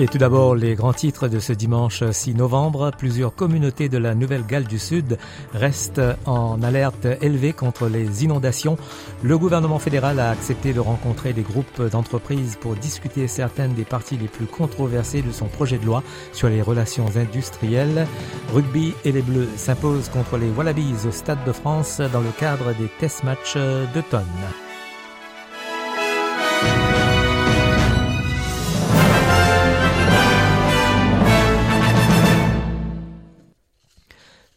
Et tout d'abord, les grands titres de ce dimanche 6 novembre. Plusieurs communautés de la Nouvelle-Galles du Sud restent en alerte élevée contre les inondations. Le gouvernement fédéral a accepté de rencontrer des groupes d'entreprises pour discuter certaines des parties les plus controversées de son projet de loi sur les relations industrielles. Rugby et les Bleus s'imposent contre les Wallabies au Stade de France dans le cadre des test matchs d'automne.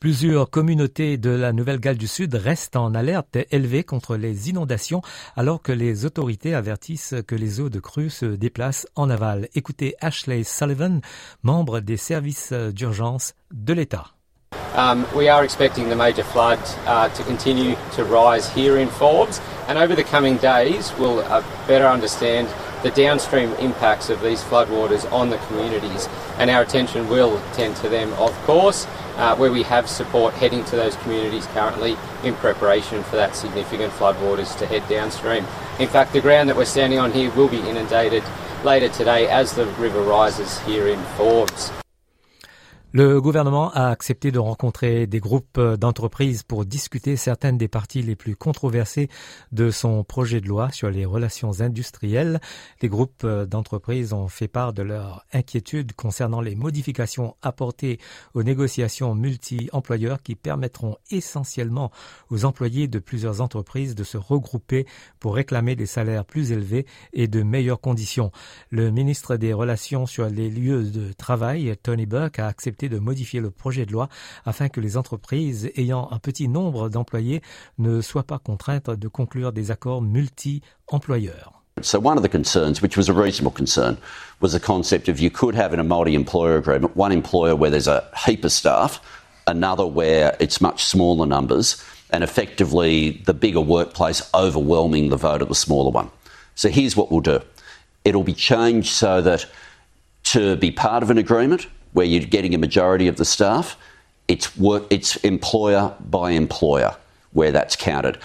Plusieurs communautés de la Nouvelle-Galles du Sud restent en alerte élevée contre les inondations alors que les autorités avertissent que les eaux de crue se déplacent en aval. Écoutez Ashley Sullivan, membre des services d'urgence de l'État. Um, we are expecting the major flood uh, to continue to rise here in Forbes, and over the coming days, we'll uh, better understand the downstream impacts of these floodwaters on the communities, and our attention will tend to them, of course uh, where we have support heading to those communities currently in preparation for that significant floodwaters to head downstream. In fact, the ground that we're standing on here will be inundated later today as the river rises here in Forbes. Le gouvernement a accepté de rencontrer des groupes d'entreprises pour discuter certaines des parties les plus controversées de son projet de loi sur les relations industrielles. Les groupes d'entreprises ont fait part de leur inquiétude concernant les modifications apportées aux négociations multi-employeurs qui permettront essentiellement aux employés de plusieurs entreprises de se regrouper pour réclamer des salaires plus élevés et de meilleures conditions. Le ministre des Relations sur les lieux de travail, Tony Burke, a accepté de modifier le projet de loi afin que les entreprises ayant un petit nombre d'employés ne soient pas contraintes de conclure des accords multi-employeurs. So one of the concerns, which was a reasonable concern, was the concept of you could have in a multi-employer agreement one employer where there's a heap of staff, another where it's much smaller numbers, and effectively the bigger workplace overwhelming the vote of the smaller one. So here's what we'll do. It'll be changed so that to be part of an agreement, where you're getting a majority of the staff, it's work, it's employer by employer where that's counted.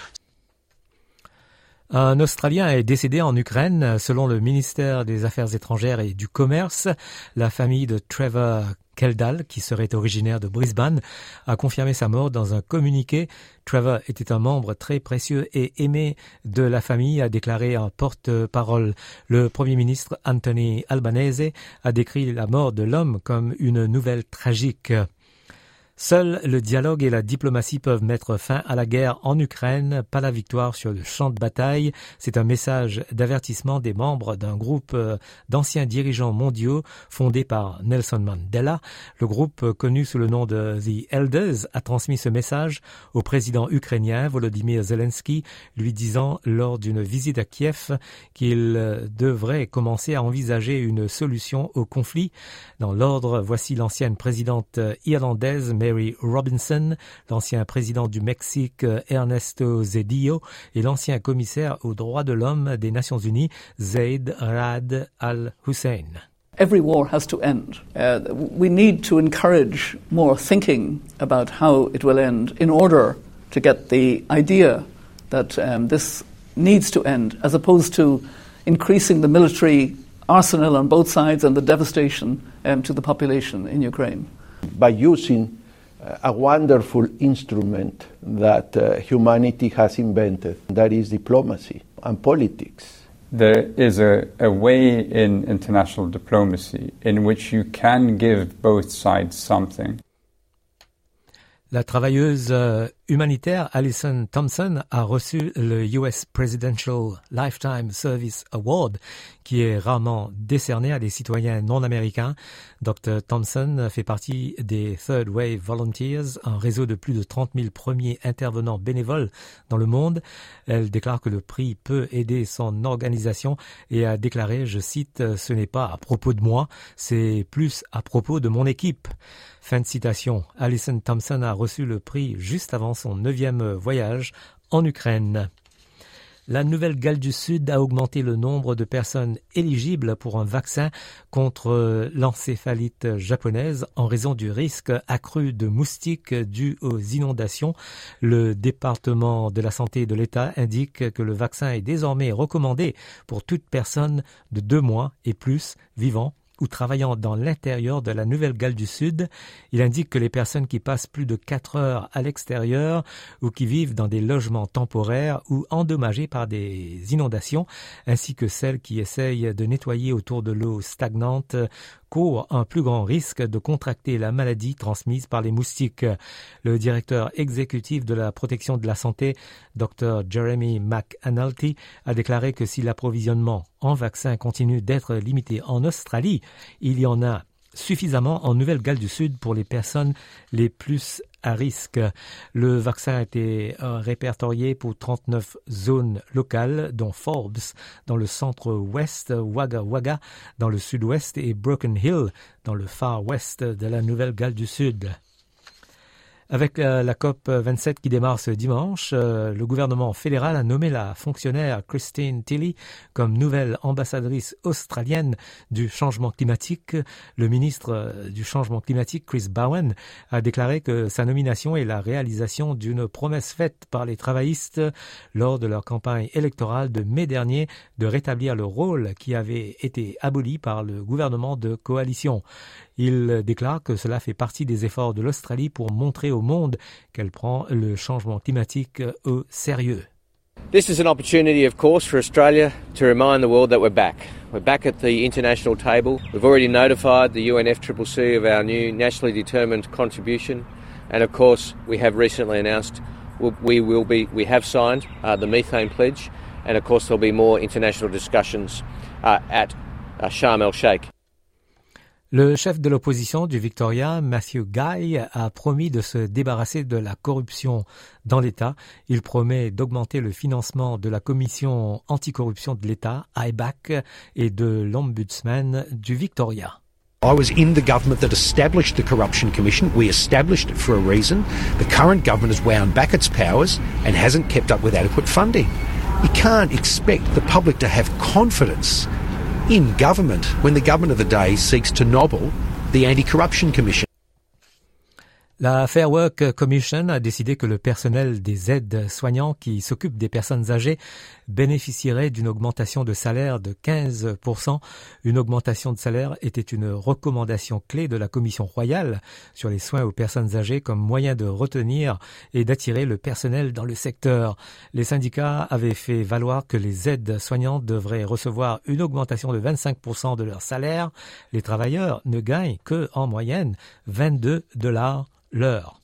Un Australien est décédé en Ukraine. Selon le ministère des Affaires étrangères et du Commerce, la famille de Trevor Keldal, qui serait originaire de Brisbane, a confirmé sa mort dans un communiqué. Trevor était un membre très précieux et aimé de la famille, a déclaré un porte-parole. Le Premier ministre Anthony Albanese a décrit la mort de l'homme comme une nouvelle tragique. Seul le dialogue et la diplomatie peuvent mettre fin à la guerre en Ukraine, pas la victoire sur le champ de bataille. C'est un message d'avertissement des membres d'un groupe euh, d'anciens dirigeants mondiaux fondé par Nelson Mandela. Le groupe euh, connu sous le nom de The Elders a transmis ce message au président ukrainien Volodymyr Zelensky, lui disant lors d'une visite à Kiev qu'il euh, devrait commencer à envisager une solution au conflit. Dans l'ordre, voici l'ancienne présidente irlandaise Mary Robinson, l'ancien président du Mexique Ernesto Zedillo et l'ancien commissaire aux droits de l'homme des Nations Unies Zaid Rad al-Hussein. Every war has to end. Uh, we need to encourage more thinking about how it will end in order to get the idea that um, this needs to end, as opposed to increasing the military arsenal on both sides and the devastation um, to the population in Ukraine. By using a wonderful instrument that uh, humanity has invented. That is diplomacy and politics. There is a, a way in international diplomacy in which you can give both sides something. La travailleuse euh, humanitaire Alison Thompson a reçu le US Presidential Lifetime Service Award, qui est rarement décerné à des citoyens non américains. Dr. Thompson fait partie des Third Wave Volunteers, un réseau de plus de 30 000 premiers intervenants bénévoles dans le monde. Elle déclare que le prix peut aider son organisation et a déclaré, je cite, ce n'est pas à propos de moi, c'est plus à propos de mon équipe. Fin de citation. Alison Thompson a reçu le prix juste avant son neuvième voyage en Ukraine. La Nouvelle-Galles du Sud a augmenté le nombre de personnes éligibles pour un vaccin contre l'encéphalite japonaise en raison du risque accru de moustiques dû aux inondations. Le département de la santé de l'État indique que le vaccin est désormais recommandé pour toute personne de deux mois et plus vivant ou travaillant dans l'intérieur de la Nouvelle-Galles du Sud. Il indique que les personnes qui passent plus de quatre heures à l'extérieur ou qui vivent dans des logements temporaires ou endommagés par des inondations, ainsi que celles qui essayent de nettoyer autour de l'eau stagnante court un plus grand risque de contracter la maladie transmise par les moustiques. Le directeur exécutif de la protection de la santé, Dr. Jeremy McAnulty, a déclaré que si l'approvisionnement en vaccins continue d'être limité en Australie, il y en a suffisamment en Nouvelle-Galles du Sud pour les personnes les plus à risque. Le vaccin a été euh, répertorié pour 39 zones locales, dont Forbes dans le centre-ouest, Wagga Wagga dans le sud-ouest et Broken Hill dans le far-ouest de la Nouvelle-Galles du Sud. Avec euh, la COP 27 qui démarre ce dimanche, euh, le gouvernement fédéral a nommé la fonctionnaire Christine Tilley comme nouvelle ambassadrice australienne du changement climatique. Le ministre euh, du changement climatique, Chris Bowen, a déclaré que sa nomination est la réalisation d'une promesse faite par les travaillistes lors de leur campagne électorale de mai dernier de rétablir le rôle qui avait été aboli par le gouvernement de coalition. Il déclare que cela fait partie des efforts de l'Australie pour montrer au monde qu'elle prend le changement climatique au sérieux. This is an opportunity, of course, for Australia to remind the world that we're back. We're back at the international table. We've already notified the UNFCCC of our new nationally determined contribution, and of course, we have recently announced we will be we have signed uh, the methane pledge, and of course, there'll be more international discussions uh, at uh, Sharm el Sheikh. Le chef de l'opposition du Victoria, Matthew Guy, a promis de se débarrasser de la corruption dans l'État. Il promet d'augmenter le financement de la commission anticorruption de l'État, IBAC, et de l'ombudsman du Victoria. I was in the government that established the Corruption Commission. We established it for a reason. The current government has wound back its powers and hasn't kept up with adequate funding. You can't expect the public to have confidence in government when the government of the day seeks to nobble the Anti-Corruption Commission. La Fair Work Commission a décidé que le personnel des aides soignants qui s'occupent des personnes âgées bénéficierait d'une augmentation de salaire de 15%. Une augmentation de salaire était une recommandation clé de la Commission royale sur les soins aux personnes âgées comme moyen de retenir et d'attirer le personnel dans le secteur. Les syndicats avaient fait valoir que les aides soignantes devraient recevoir une augmentation de 25% de leur salaire. Les travailleurs ne gagnent que, en moyenne, 22 dollars l'heure.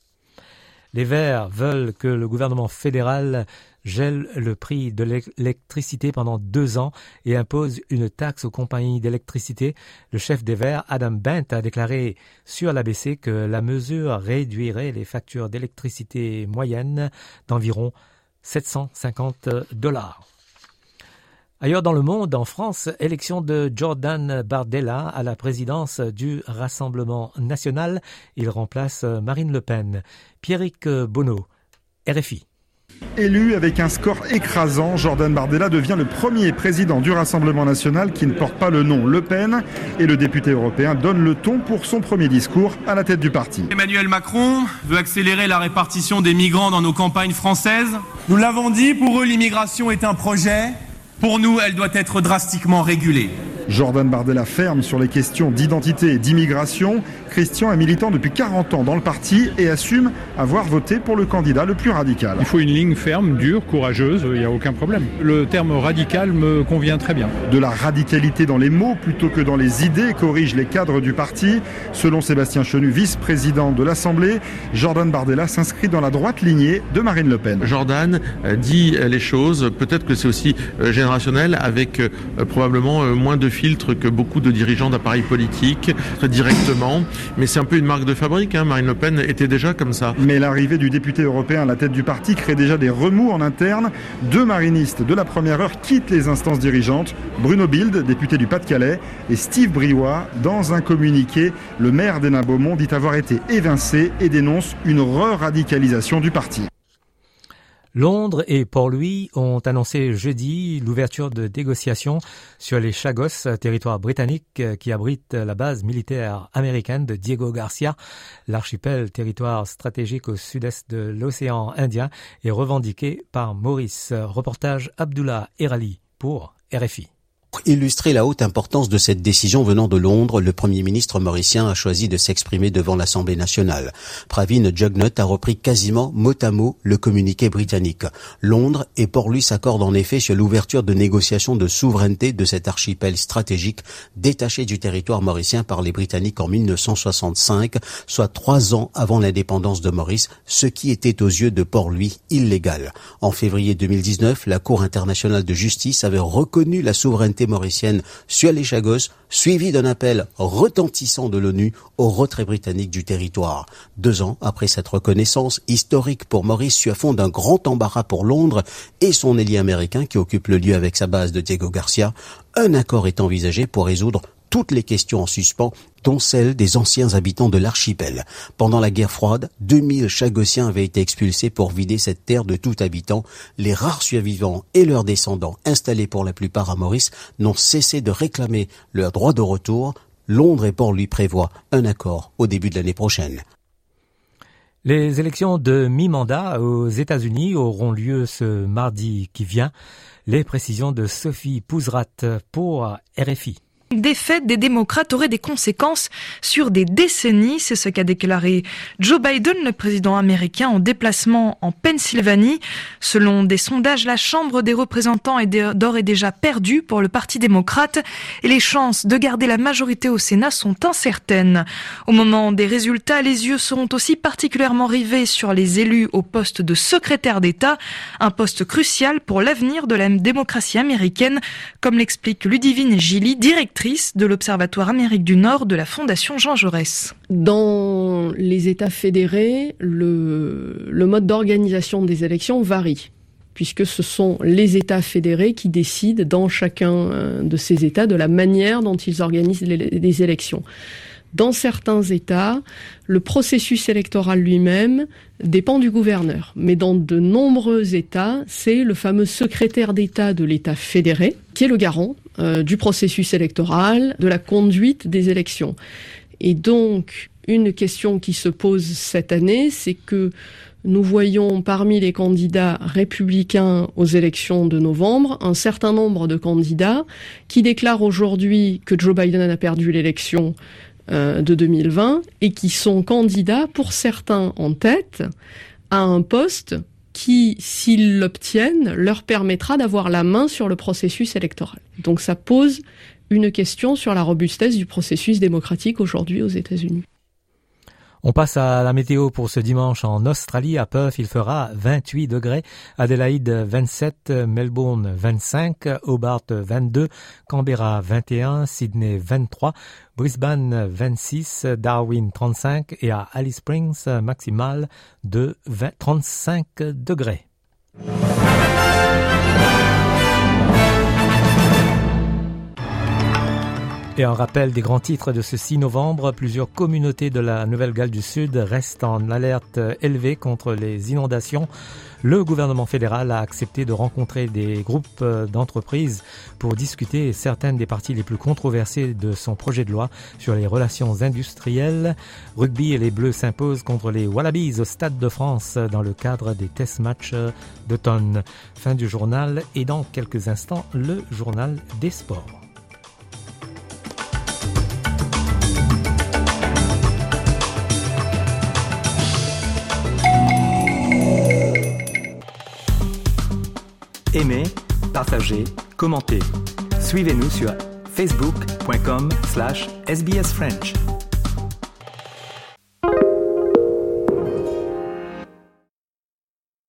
Les Verts veulent que le gouvernement fédéral gèle le prix de l'électricité pendant deux ans et impose une taxe aux compagnies d'électricité. Le chef des Verts, Adam Bent, a déclaré sur l'ABC que la mesure réduirait les factures d'électricité moyennes d'environ 750 dollars. Ailleurs dans le monde, en France, élection de Jordan Bardella à la présidence du Rassemblement national. Il remplace Marine Le Pen. Pierrick Bonneau, RFI. Élu avec un score écrasant, Jordan Bardella devient le premier président du Rassemblement national qui ne porte pas le nom Le Pen et le député européen donne le ton pour son premier discours à la tête du parti. Emmanuel Macron veut accélérer la répartition des migrants dans nos campagnes françaises. Nous l'avons dit, pour eux l'immigration est un projet pour nous, elle doit être drastiquement régulée. Jordan Bardella ferme sur les questions d'identité et d'immigration. Christian est militant depuis 40 ans dans le parti et assume avoir voté pour le candidat le plus radical. Il faut une ligne ferme, dure, courageuse, il n'y a aucun problème. Le terme radical me convient très bien. De la radicalité dans les mots plutôt que dans les idées corrige les cadres du parti. Selon Sébastien Chenu, vice-président de l'Assemblée, Jordan Bardella s'inscrit dans la droite lignée de Marine Le Pen. Jordan euh, dit les choses, peut-être que c'est aussi euh, générationnel, avec euh, probablement moins de filtres que beaucoup de dirigeants d'appareils politiques, directement mais c'est un peu une marque de fabrique. Hein. Marine Le Pen était déjà comme ça. Mais l'arrivée du député européen à la tête du parti crée déjà des remous en interne. Deux marinistes de la première heure quittent les instances dirigeantes. Bruno Bild, député du Pas-de-Calais, et Steve Briouat, dans un communiqué, le maire d'Hénin-Beaumont dit avoir été évincé et dénonce une re-radicalisation du parti. Londres et Port-Louis ont annoncé jeudi l'ouverture de négociations sur les Chagos, territoire britannique qui abrite la base militaire américaine de Diego Garcia. L'archipel, territoire stratégique au sud-est de l'océan Indien, est revendiqué par Maurice. Reportage Abdullah Erali pour RFI. Pour illustrer la haute importance de cette décision venant de Londres, le Premier ministre mauricien a choisi de s'exprimer devant l'Assemblée nationale. Pravin Jugnut a repris quasiment mot à mot le communiqué britannique. Londres et Port-Louis s'accordent en effet sur l'ouverture de négociations de souveraineté de cet archipel stratégique détaché du territoire mauricien par les Britanniques en 1965, soit trois ans avant l'indépendance de Maurice, ce qui était aux yeux de Port-Louis illégal. En février 2019, la Cour internationale de justice avait reconnu la souveraineté mauricienne sur les Chagos, suivi d'un appel retentissant de l'ONU au retrait britannique du territoire. Deux ans après cette reconnaissance historique pour Maurice sur fond d'un grand embarras pour Londres et son allié américain qui occupe le lieu avec sa base de Diego Garcia, un accord est envisagé pour résoudre toutes les questions en suspens, dont celles des anciens habitants de l'archipel. Pendant la guerre froide, 2000 Chagossiens avaient été expulsés pour vider cette terre de tout habitant. Les rares survivants et leurs descendants, installés pour la plupart à Maurice, n'ont cessé de réclamer leur droit de retour. Londres et Port lui prévoient un accord au début de l'année prochaine. Les élections de mi-mandat aux États-Unis auront lieu ce mardi qui vient. Les précisions de Sophie Pouzrat pour RFI défaite des démocrates aurait des conséquences sur des décennies, c'est ce qu'a déclaré Joe Biden, le président américain, en déplacement en Pennsylvanie. Selon des sondages, la Chambre des représentants est d'ores et déjà perdue pour le Parti démocrate et les chances de garder la majorité au Sénat sont incertaines. Au moment des résultats, les yeux seront aussi particulièrement rivés sur les élus au poste de secrétaire d'État, un poste crucial pour l'avenir de la démocratie américaine, comme l'explique Ludivine Gilly, directrice de l'Observatoire Amérique du Nord de la Fondation Jean Jaurès. Dans les États fédérés, le, mode d'organisation des élections varie puisque ce sont les États fédérés qui décident dans chacun euh, de ces États de la manière dont ils organisent les, élections. Dans certains États, le processus électoral lui-même dépend du gouverneur. Mais dans de nombreux États, c'est le fameux secrétaire d'État de l'État fédéré qui est le garant euh, du processus électoral, de la conduite des élections. Et donc, une question qui se pose cette année, c'est que nous voyons parmi les candidats républicains aux élections de novembre un certain nombre de candidats qui déclarent aujourd'hui que Joe Biden a perdu l'élection de 2020 et qui sont candidats pour certains en tête à un poste qui, s'ils l'obtiennent, leur permettra d'avoir la main sur le processus électoral. Donc ça pose une question sur la robustesse du processus démocratique aujourd'hui aux États-Unis. On passe à la météo pour ce dimanche en Australie. À Perth, il fera 28 degrés. Adélaïde 27, Melbourne 25, Hobart 22, Canberra 21, Sydney 23, Brisbane 26, Darwin 35 et à Alice Springs maximal de 35 degrés. Et un rappel des grands titres de ce 6 novembre, plusieurs communautés de la Nouvelle-Galles du Sud restent en alerte élevée contre les inondations. Le gouvernement fédéral a accepté de rencontrer des groupes d'entreprises pour discuter certaines des parties les plus controversées de son projet de loi sur les relations industrielles. Rugby et les Bleus s'imposent contre les Wallabies au Stade de France dans le cadre des test matchs d'automne. Fin du journal et dans quelques instants le journal des sports. Partagez, commentez. Suivez-nous sur facebook.com slash sbsfrench.